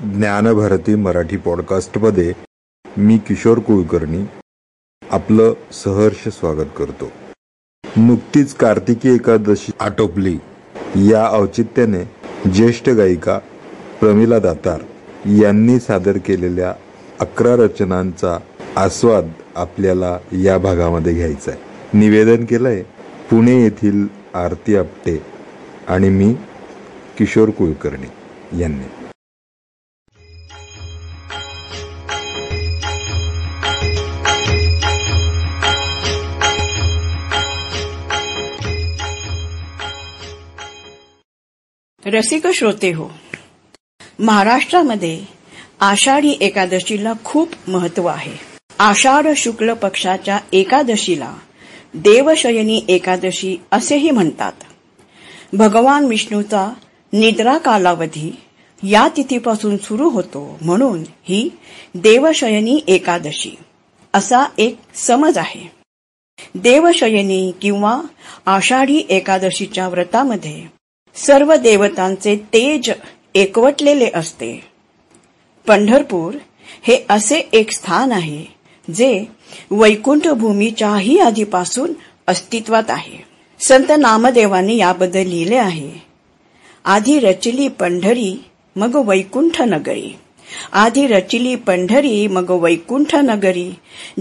ज्ञानभारती मराठी पॉडकास्टमध्ये मी किशोर कुलकर्णी आपलं सहर्ष स्वागत करतो. नुकतीच कार्तिकी एकादशी आटोपली. या औचित्याने ज्येष्ठ गायिका प्रमिला दातार यांनी सादर केलेल्या अकरा रचनांचा आस्वाद आपल्याला या भागामध्ये घ्यायचा आहे. निवेदन केलंय पुणे येथील आरती आपटे आणि मी किशोर कुलकर्णी यांनी. रसिक श्रोते हो महाराष्ट्रामध्ये आषाढी एकादशीला खूप महत्त्व आहे. आषाढ शुक्ल पक्षाच्या एकादशीला देवशयनी एकादशी असेही म्हणतात. भगवान विष्णूचा निद्रा कालावधी या तिथीपासून सुरू होतो म्हणून ही देवशयनी एकादशी असा एक समज आहे. देवशयनी किंवा आषाढी एकादशीच्या व्रतामध्ये सर्व देवतांचे तेज एकवटलेले असते. पंढरपूर हे असे एक स्थान आहे जे वैकुंठ भूमीच्याही आधीपासून अस्तित्वात आहे. संत नामदेवांनी याबद्दल लिहिले आहे. आधी रचली पंढरी मग वैकुंठ नगरी. आधी रचिली पंढरी मग वैकुंठ नगरी.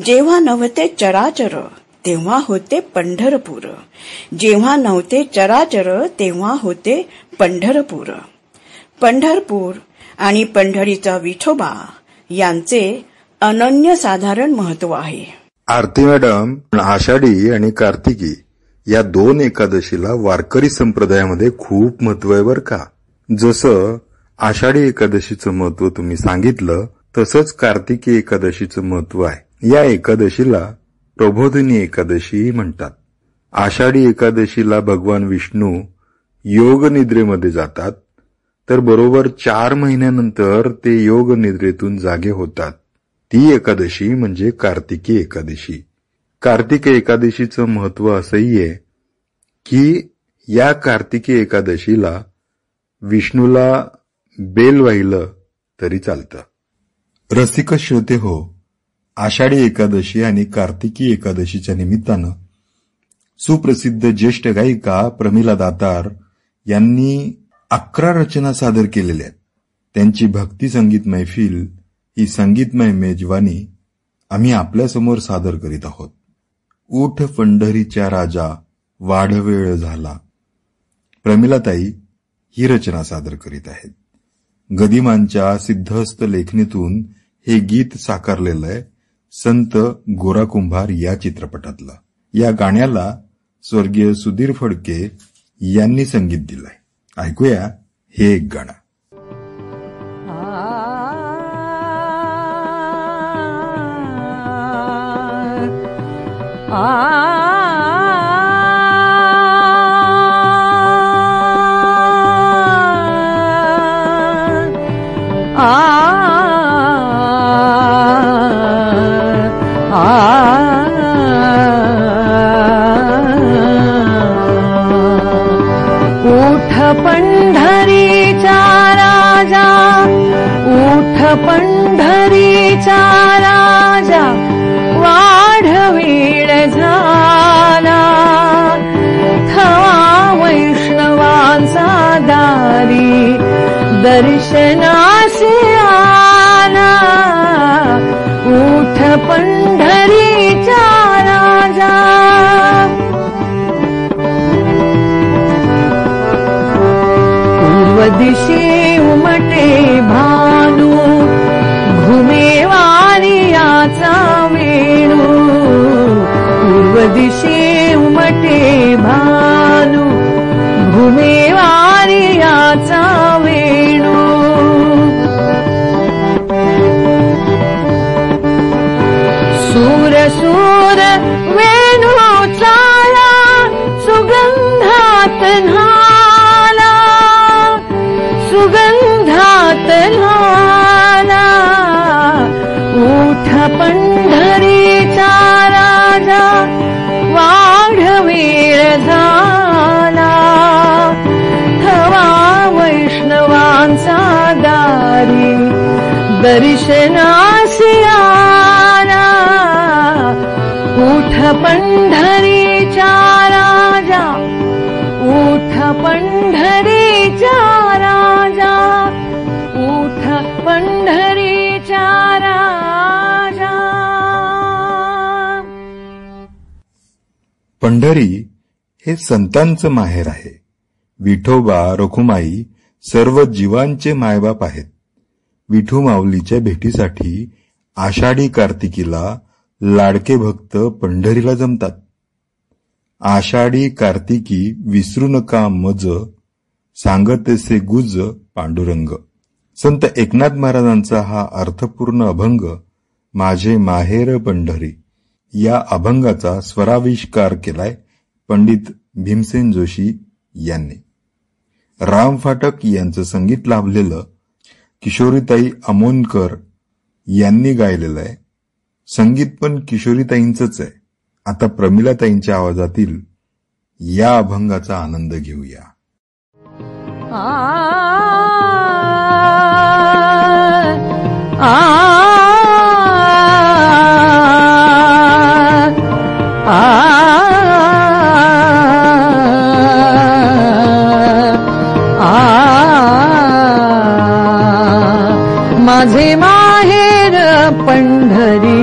जेव्हा नव्हते चराचर. तेव्हा होते पंढरपूर. जेव्हा नव्हते चराचर तेव्हा होते पंढरपूर. पंढरपूर आणि पंढरीचा विठोबा यांचे अनन्य साधारण महत्त्व आहे. आरती मॅडम आषाढी आणि कार्तिकी या दोन एकादशीला वारकरी संप्रदायामध्ये खूप महत्त्व आहे बर का. जसं आषाढी एकादशीचं महत्त्व तुम्ही सांगितलं तसंच कार्तिकी एकादशीचं महत्त्व आहे. या एकादशीला प्रबोधिनी एकादशीही म्हणतात. आषाढी एकादशीला भगवान विष्णू योग निद्रेमध्ये जातात. तर बरोबर चार महिन्यानंतर ते योग निद्रेतून जागे होतात. ती एकादशी म्हणजे कार्तिकी एकादशी. कार्तिकी एकादशीचं महत्त्व असंही आहे की या कार्तिकी एकादशीला विष्णूला बेल वाहिलं तरी चालतं. रसिक श्रोते हो आषाढी एकादशी आणि कार्तिकी एकादशीच्या निमित्तानं सुप्रसिद्ध ज्येष्ठ गायिका प्रमिला दातार यांनी अकरा रचना सादर केलेल्या आहेत. त्यांची भक्ती संगीत मैफिल ही संगीतमय मेजवानी आम्ही आपल्यासमोर सादर करीत आहोत. ऊठ पंढरीच्या राजा वाढवेळ झाला. प्रमिलाताई ही रचना सादर करीत आहेत. गदिमांच्या सिद्धहस्त लेखणीतून हे गीत साकारलेलं आहे. संत गोरा कुंभार या चित्रपटातला. या गाण्याला स्वर्गीय सुधीर फडके यांनी संगीत दिलंय. ऐकूया हे एक गाणं. आ पंढरीचा राजा वाढवीळ झाला. थवा वैष्णवांचा दारी दर्शनासी आला. उठ पंढरीचा राजा. पूर्व दिशे ಕಟ್ಟೇ दर्शनासिया उठ पंढरीच्या राजा उठ पंढरीच्या राजा उठ पंढरीच्या राजा. पंढरी हे संतांचं माहेर आहे. विठोबा रखुमाई सर्व जीवांचे मायबाप आहेत. विठू माऊलीच्या भेटीसाठी आषाढी कार्तिकीला लाडके भक्त पंढरीला जमतात. आषाढी कार्तिकी विसरू नका मज सांगतसे गुज पांडुरंग. संत एकनाथ महाराजांचा हा अर्थपूर्ण अभंग माझे माहेर पंढरी. या अभंगाचा स्वराविष्कार केलाय पंडित भीमसेन जोशी यांनी. राम फाटक यांचं संगीत लाभलेलं किशोरीताई अमोनकर यांनी गायलेलं आहे. संगीत पण किशोरीताईंचंच आहे. आता प्रमिलाताईंच्या आवाजातील या अभंगाचा आनंद घेऊया. आ आ माझे माहेर पंढरी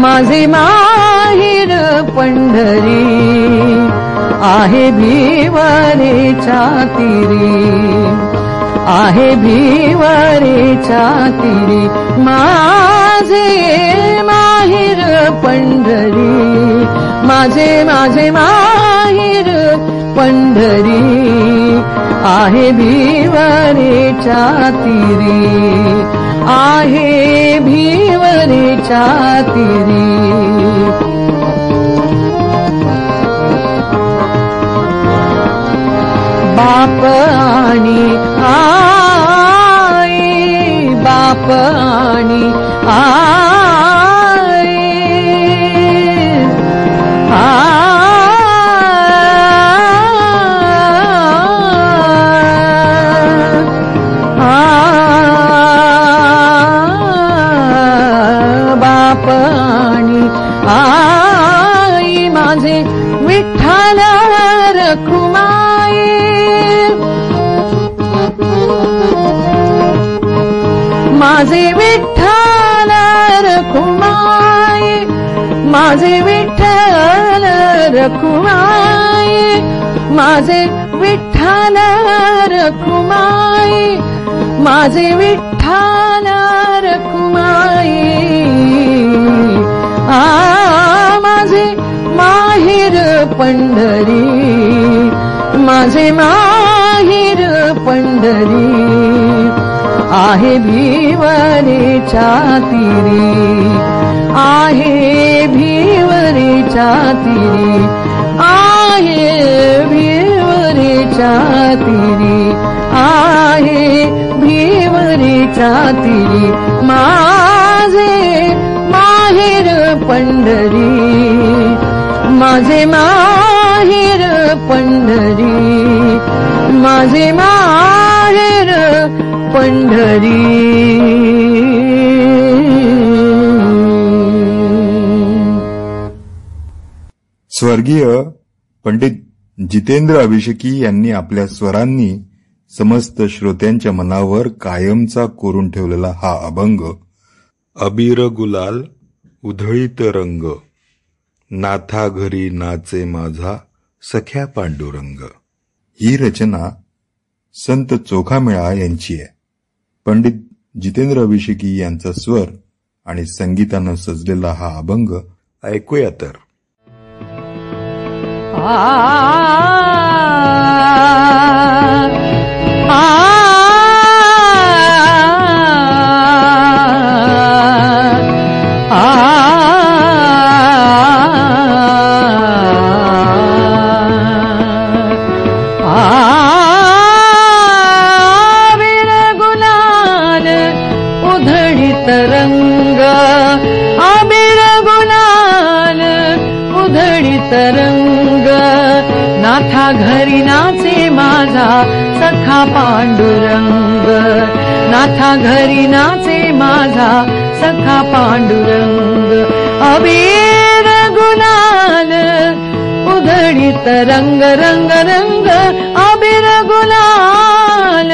माझे माहेर पंढरी आहे भीवरेच्या तिरी आहे भीवरेच्या तिरी माझे माहेर पंढरी माझे माझे माहेर पंढरी आहे भिवरेच्या तिरी आहे भिवरेच्या तिरी. बाप आणि आई बाप आणि आई. माझे विठ्ठल रखुमाई माझे विठ्ठल रखुमाई माझे विठ्ठल रखुमाई. आ माझे माहेर पंढरी माझे माहेर पंढरी आहे भिवरेच्या छातीरी आहे भिवरेच्या तीरी आहे भिवरेच्या तीरी आहे भिवरेच्या तीरी माझे माहेर पंढरी माझे माहेर पंढरी माझे माहेर पंढरी. स्वर्गीय पंडित जितेंद्र अभिषेकी यांनी आपल्या स्वरांनी समस्त श्रोत्यांच्या मनावर कायमचा कोरून ठेवलेला हा अभंग अबीर गुलाल उधळीत रंग नाथा घरी नाचे माझा सख्या पांडुरंग. ही रचना संत चोखामेळा यांची आहे. पंडित जितेंद्र अभिषेकी यांचा स्वर आणि संगीतानं सजलेला हा अभंग ऐकूया तर. गुलाल माझा सखा पांडुरंग. नाथा घरी नाचे माझा सखा पांडुरंग. अबीर गुलाल उधळीत रंग रंग रंग. अबीर गुलाल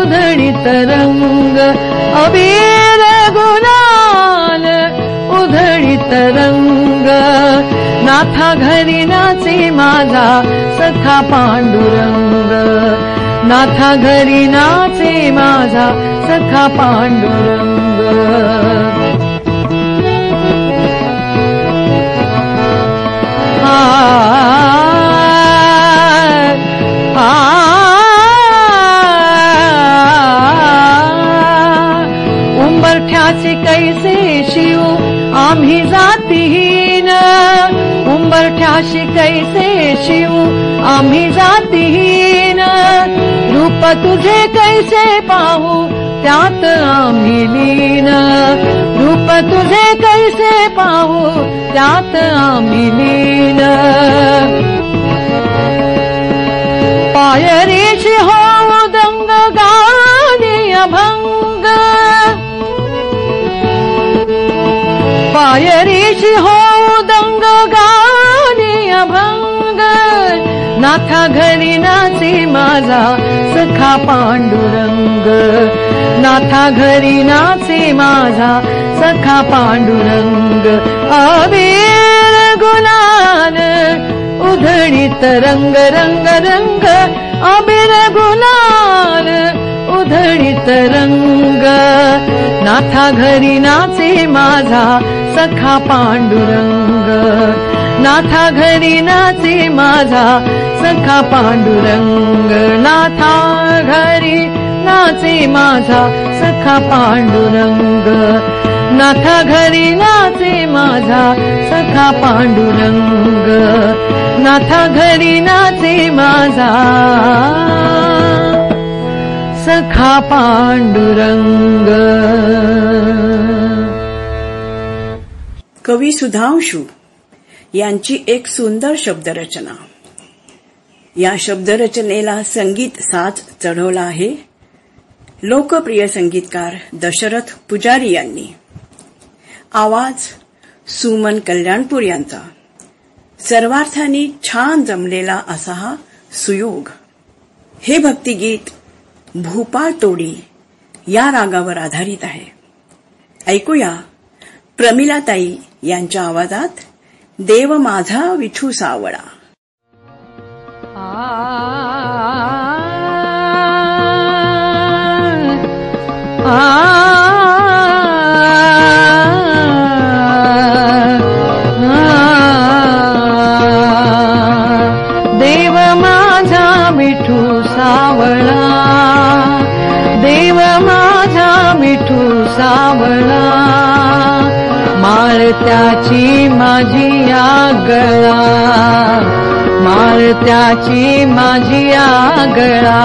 उधळीत रंग. अबीर गुलाल उधळीत रंग. नाथा घरी नाचे माझा सखा पांडुरंग नाथा घरी नाचे माझा सखा पांडुरंग आ, आ, उंबरठ्याचे कैसे शिव आम्ही जातीन कैसे शिव? आम्ही जातीहीन रूप तुझे कैसे पाहू? त्यात आम्ही लीन. रूप तुझे कैसे पाहू? त्यात आम्ही लीन. पायरीची हो दंग गाणी अभंग. पायरीची हो नाथा घरी नाचे माझा सखा पांडुरंग. नाथा घरी नाचे माझा सखा पांडुरंग. अबीर गुलाल उधळीत रंग रंग रंग. अबीर गुलाल उधळीत रंग. नाथा घरी नाचे माझा सखा पांडुरंग. नाथा घरी नाचे माझा सखा पांडुरंग नाथा घरी. नाचे माझा सखा पांडुरंग. नाथा घरी नाचे माझा सखा पांडुरंग. नाथा घरी नाचे माझा सखा पांडुरंग. कवी सुधांशू यांची एक सुंदर शब्दरचना. या शब्दरचनेला संगीत साज चढवला आहे. लोकप्रिय संगीतकार दशरथ पुजारी यांनी. आवाज सुमन कल्याणपूर यांचा. सर्वार्थाने छान जमलेला असा हा सुयोग. हे भक्तिगीत भूपाळ तोडी या रागावर आधारित आहे. ऐकूया प्रमिलाताई यांच्या आवाजात देव माझा विठू सावळा देव माझा मिठू सावळा. देव माझा मिठू सावळा. माळ त्याची माझी आगळा. मारत्याची माझी आगळा.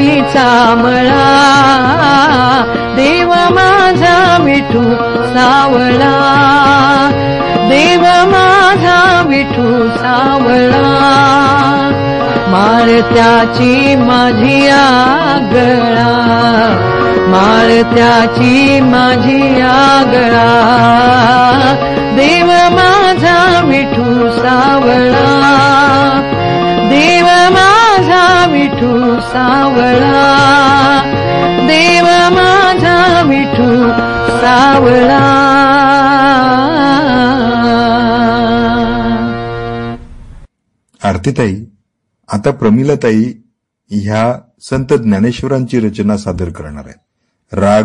भक्तीचा मळा. देव माझा विठू सावळा. देव माझा विठू सावळा. मारत्याची माझी आगळा. मारत्याची माझी आगळा. देव माझा विठू सावळा. सावळा. देव माझा विठू सावळा. आरतीताई आता प्रमिलाताई ह्या संत ज्ञानेश्वरांची रचना सादर करणार आहेत. राग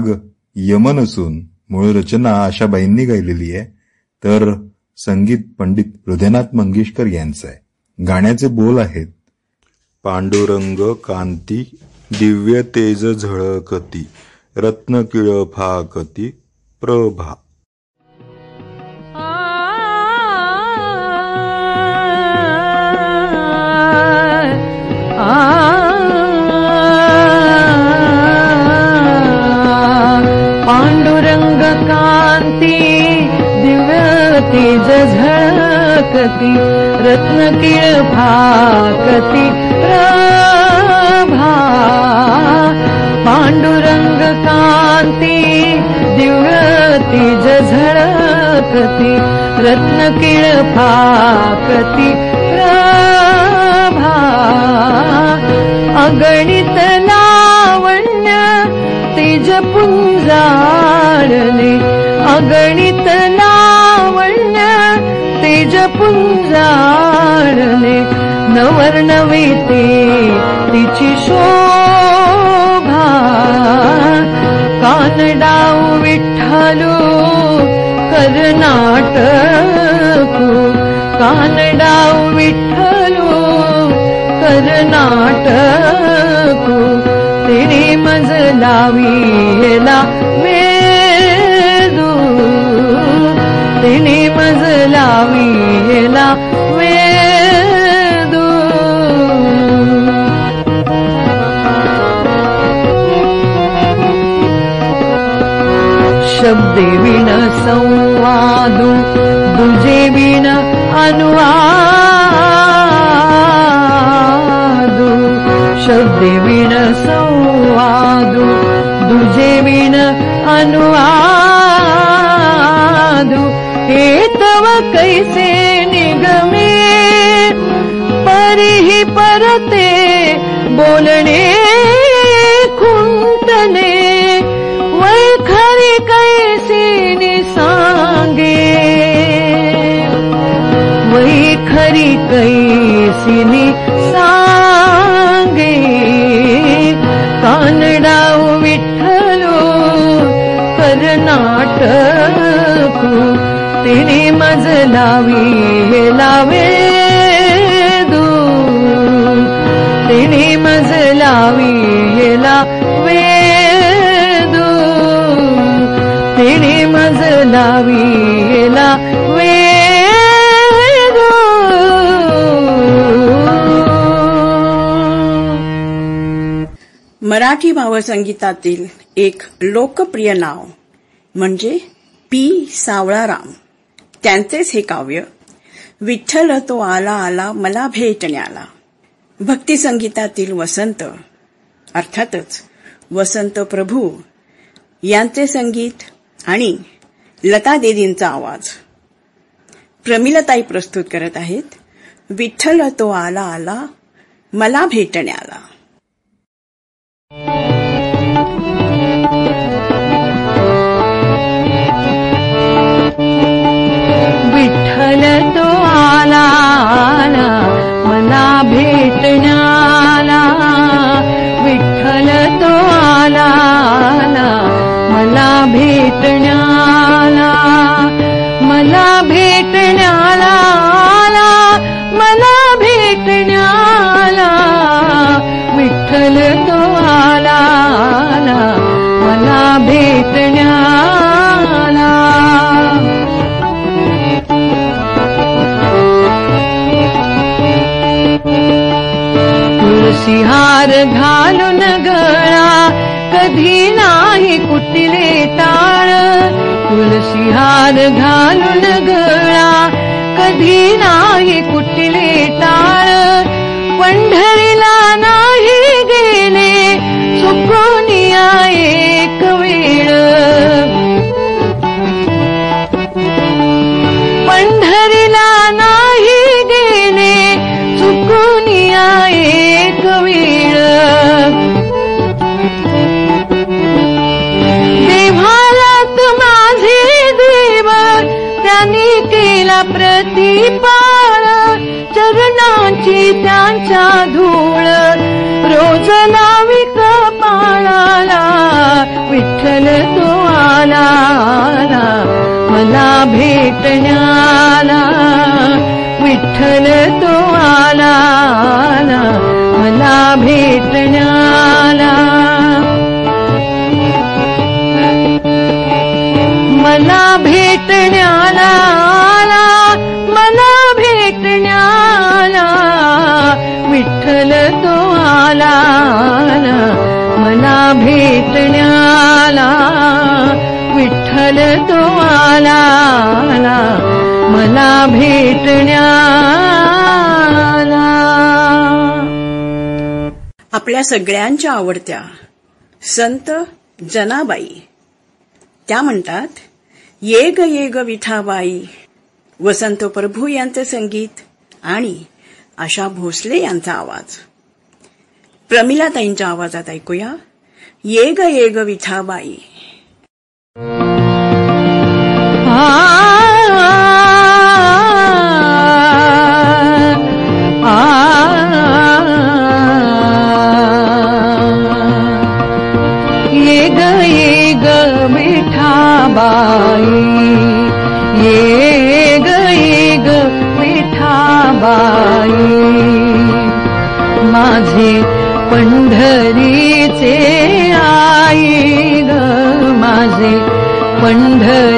यमन असून मूळ रचना आशाबाईंनी गायलेली आहे. तर संगीत पंडित हृदयनाथ मंगेशकर यांचं आहे. गाण्याचे बोल आहेत पांडुरंग कांती दिव्य तेज झळकती रत्नकिळ फाकती प्रभा. पांडुरंग कांती दिव्य तेज झळकती रत्नकिळ भाकती प्रभा पांडुरंग कांती दिव्य तेज झळकती रत्नकिळ भाकती प्रभा अगणित लावण्य तिज पुंजाळले अगणित तेज पुंजाळले नवर्णविते तिची शोभा. कानडाऊ विठ्ठलू कर्नाटकू कानडाऊ विठ्ठलू कर्नाटकू तिने मज लावीला वेदू तिने मज शब्दे विण संवादु दुजे विण अनुवादु। शब्दे विण संवादु दुजे विण अनुवादु। हे तव कैसे कानडाऊ विठ्ठलो कर्नाटकू तिने मज लावी लावे दू। तिने मज लावी लावे दू। तिने मज लावी लावे मराठी भावसंगीतातील एक लोकप्रिय नाव म्हणजे पी सावळाराम. त्यांचेच हे काव्य विठ्ठल तो आला आला मला भेटण्याला भक्तिसंगीतातील वसंत अर्थातच वसंत प्रभू यांचे संगीत आणि लता देदींचा आवाज. प्रमिलताई प्रस्तुत करत आहेत विठ्ठल तो आला आला मला भेटण्याला हार घालून गळा कधी मला आपल्या सगळ्यांच्या आवडत्या संत जनाबाई. त्या म्हणतात ये ग ये ग विठाबाई वसंत प्रभू यांचं संगीत आणि आशा भोसले यांचा आवाज. प्रमिलाताईंच्या आवाजात ऐकूया ये ग ये ग विठाबाई विठाबाई ये ग ये ग विठाबाई माझे पंढरीचे आई ग माझे पंढरी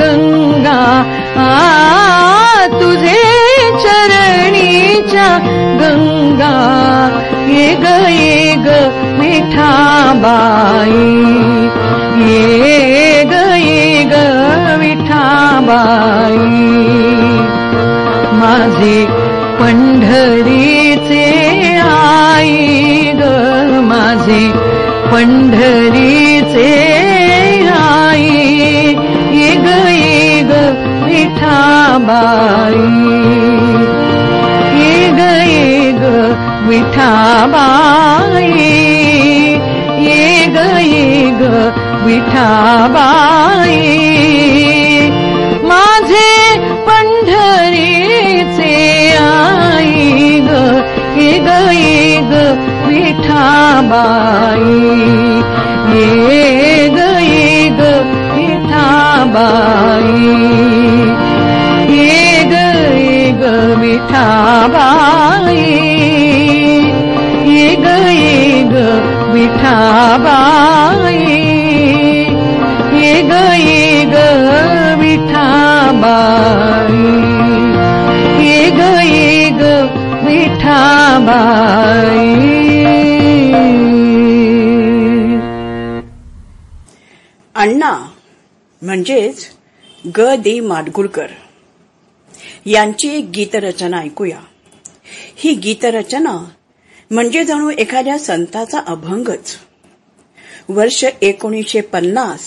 गंगा आ तुझे चरणीच्या गंगा ये ग ये ग विठाबाई ये ग ये ग विठाबाई माझे पंढरीचे आई ग माझे पंढरी विठाबाई. ये ग ये ग विठाबाई. माझे पंढरीचे आई ग ये ग ये ग विठाबाई. ये ग ये ग विठाबाई. ये ग ये ग विठाबाई. बाई ये ग ये ग विठाबाई ये ग ये ग विठाबाई अण्णा म्हणजेच ग दे माडगुळकर. यांची एक गीतरचना ऐकूया. ही गीतरचना म्हणजे जणू एखाद्या संताचा अभंगच. वर्ष एकोणीसशे पन्नास.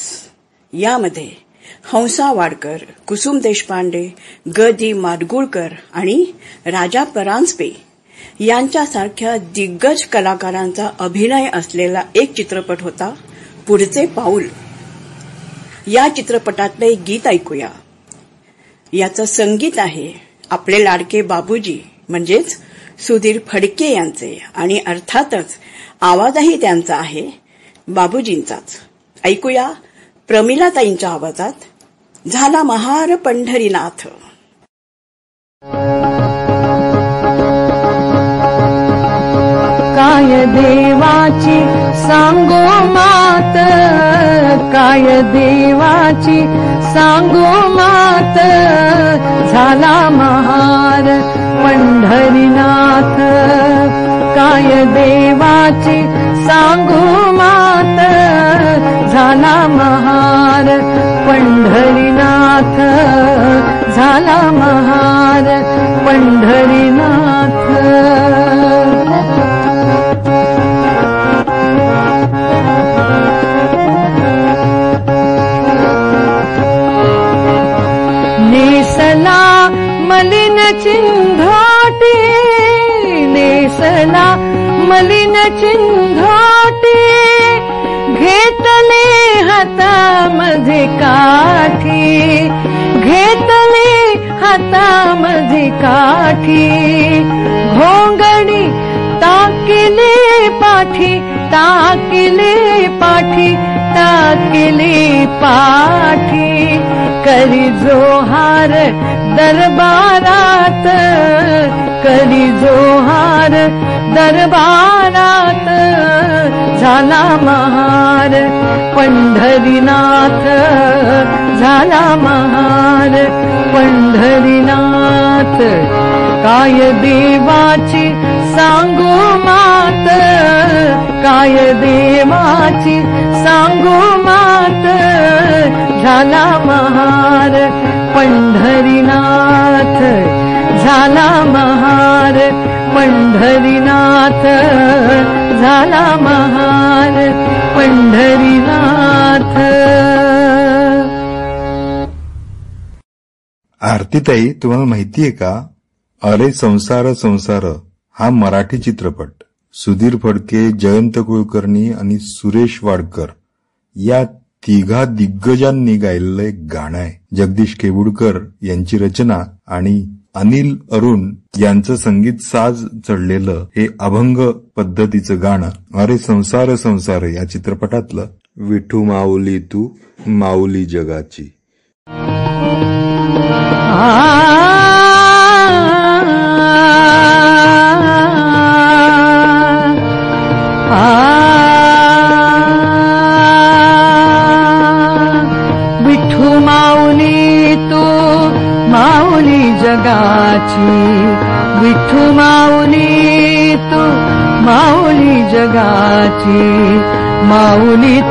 यामध्ये हंसा वाडकर कुसुम देशपांडे ग. दी माडगुळकर आणि राजा परांजपे यांच्यासारख्या दिग्गज कलाकारांचा अभिनय असलेला एक चित्रपट होता पुढचे पाऊल. या चित्रपटातलं एक गीत ऐकूया. याचं संगीत आहे आपले लाडके बाबूजी म्हणजेच सुधीर फडके यांचे. आणि अर्थातच आवाजही त्यांचा आहे. बाबूजींचाच. ऐकूया प्रमिलाताईंच्या आवाजात. झाला महार पंढरीनाथ. देवाची सांगो मात काय देवाची सांगो मात झाला महार पंढरीनाथ. काय देवाची सांगो मात झाला महार पंढरीनाथ. झाला महार पंढरीनाथ. मलिन नेसला मलिन चिंधाटे घेतले हातामध्ये काठी घेतले हातामध्ये काठी घोंगडी ताकिले पाठी ताकिले पाठी ताकिले पाठी जोहार दरबारात करी जोहार दरबारात झाला महार पंढरीनाथ झाला महार पंढरीनाथ काय देवाची सांगू मात? काय देवाची सांगू मात? झाला महार पंढरीनाथ झाला महार पंढरीनाथ झाला महार पंढरीनाथ. आरतीताई तुम्हाला माहितीये का? अरे संसार संसार हा मराठी चित्रपट. सुधीर फडके जयंत कुलकर्णी आणि सुरेश वाडकर. या तिघा दिग्गजांनी गायलेलं एक गाणं आहे. जगदीश केवुडकर यांची रचना आणि अनिल अरुण यांचं संगीत साज चढलेलं हे अभंग पद्धतीचं गाणं. अरे संसार संसार या चित्रपटातलं. विठू माऊली तू माऊली जगाची.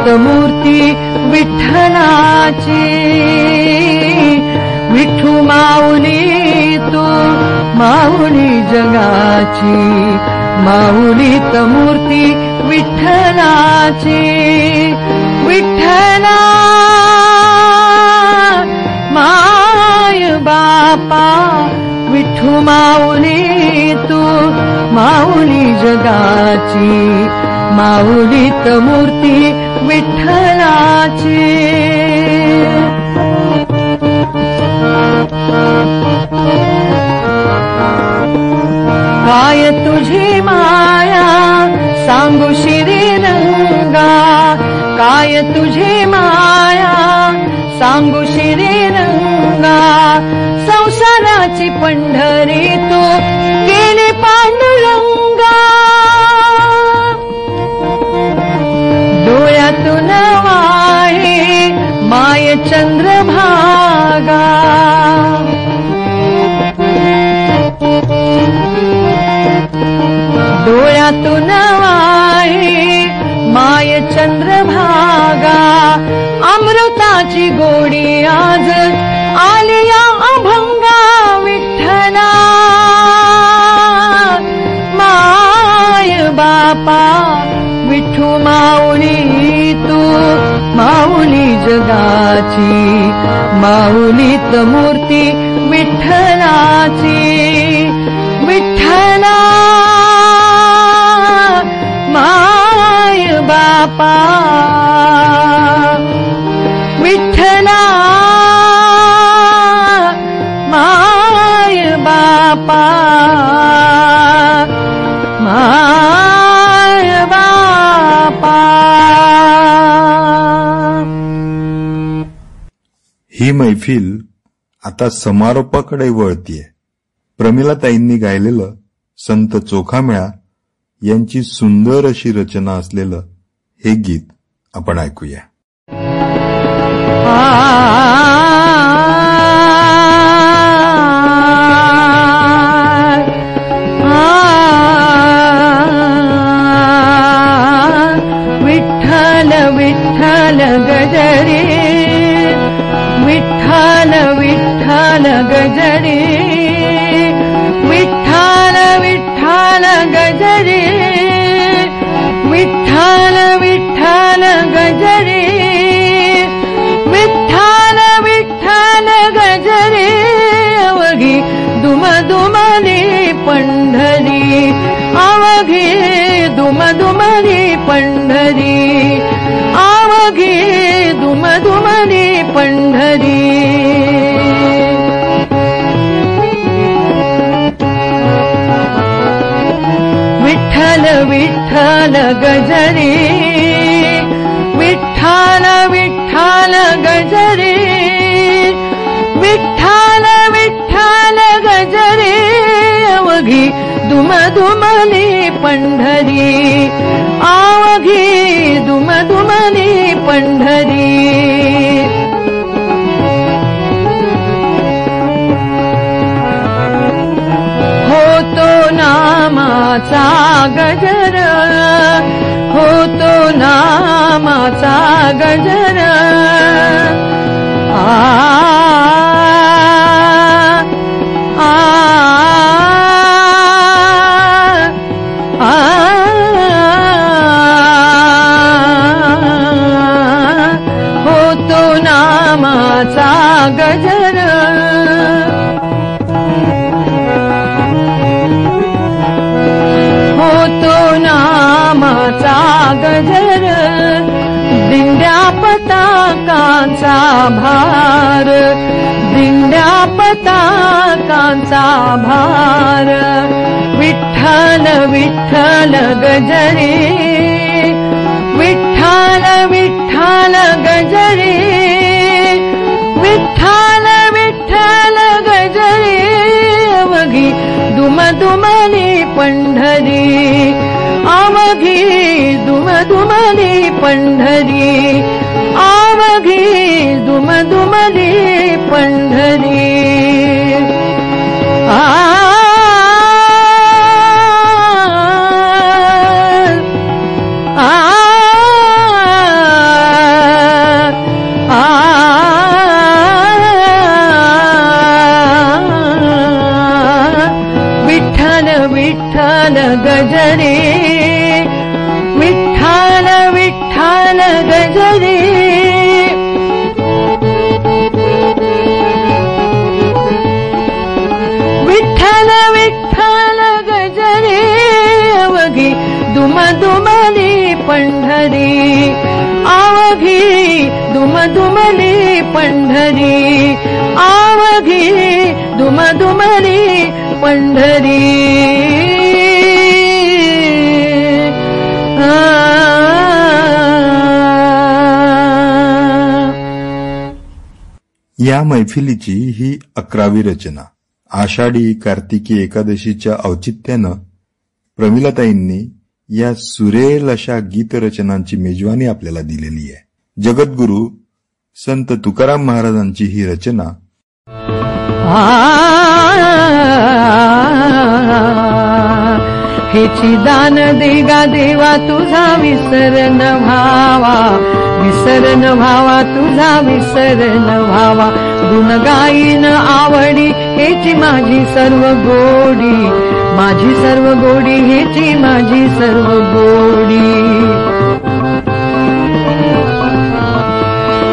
मूर्ती विठ्ठलाची. विठू माऊली तू माऊली जगाची. माऊली मूर्ती विठ्ठलाची. विठ्ठला माय बापा. विठू माऊली तू माऊली जगाची. माऊलीत मूर्ती विठ्ठलाची. काय तुझी माया? सांगू शिरी रंगा. काय तुझी माया? सांगू शिरी रंगा. संसाराची पंढरी तू डोळ्यातून वाहे माय चंद्रभागा अमृताची गोडी आज आलिया अभंगा विठ्ठला. माय बापा विठू माऊली तू माऊली जगाची माऊलीत मूर्ती विठ्ठलाची. विठ्ठला ही मैफिल आता समारोपाकडे वळतीये. प्रमिलाताईंनी गायलेलं संत चोखामेळा यांची सुंदर अशी रचना असलेलं हे गीत आपण ऐकूया. गजरे विठ्ठल विठ्ठल गजरे विठ्ठल विठ्ठल गजरे अवघी दुम दुमली पंढरी. नामाचा गजर. होतो नामाचा गजर. आ आ भार दिंड्या पताकांचा भार विठ्ठल विठ्ठल गजरे विठ्ठल विठ्ठल गजरे विठ्ठल विठ्ठल गजरे अवघी दुम दुमली पंढरी अवघी दुम दुमली पंढरी अवघी दुम दुमली पंढरी या मैफिलीची ही अकरावी रचना आषाढी कार्तिकी एकादशीच्या औचित्यानं प्रमिलाताईंनी या सुरेल अशा गीतरचनांची मेजवानी आपल्याला दिलेली आहे जगद्गुरु संत तुकाराम महाराजांची ही रचना हेची दान देगा देवा तुझा विसरण व्हावा. विसरण व्हावा तुझा विसरण व्हावा. गुण गाईन आवडी हेची माझी सर्व गोडी. माझी सर्व गोडी हेची माझी सर्व गोडी.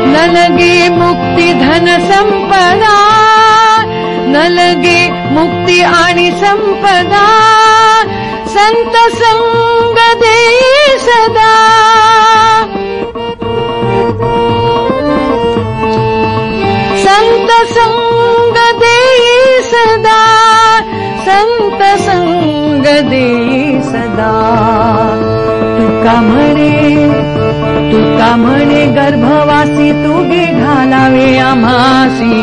न लगे मुक्ती धन संपदा. न लगे मुक्ती आणि संपदा. सन्तसङ्गदे सदा सन्तसङ्गदे सदा सन्तसङ्गदे सदा तु मने तु गर्भवासी तु गे गाना अमासी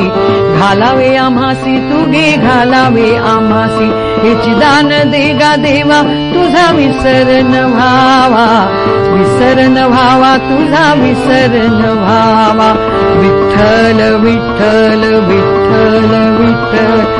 घालावे आम्हासी तुगे घालावे आम्हासी. हेची दान देगा देवा तुझा विसरण व्हावा. विसरण व्हावा तुझा विसरण व्हावा. विठ्ठल विठ्ठल विठ्ठल विठ्ठल.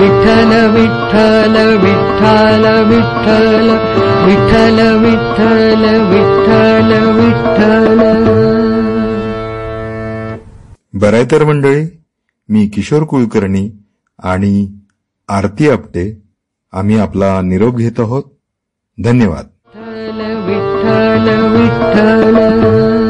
विठ्ठल विठ्ठल विठ्ठल विठ्ठल विठ्ठल विठ्ठल बरं तर मंडळी मी किशोर कुलकर्णी आणि आरती आपटे. आम्ही आपला निरोप घेत आहोत. धन्यवाद. विठ्ठल विठ्ठल विठ्ठल.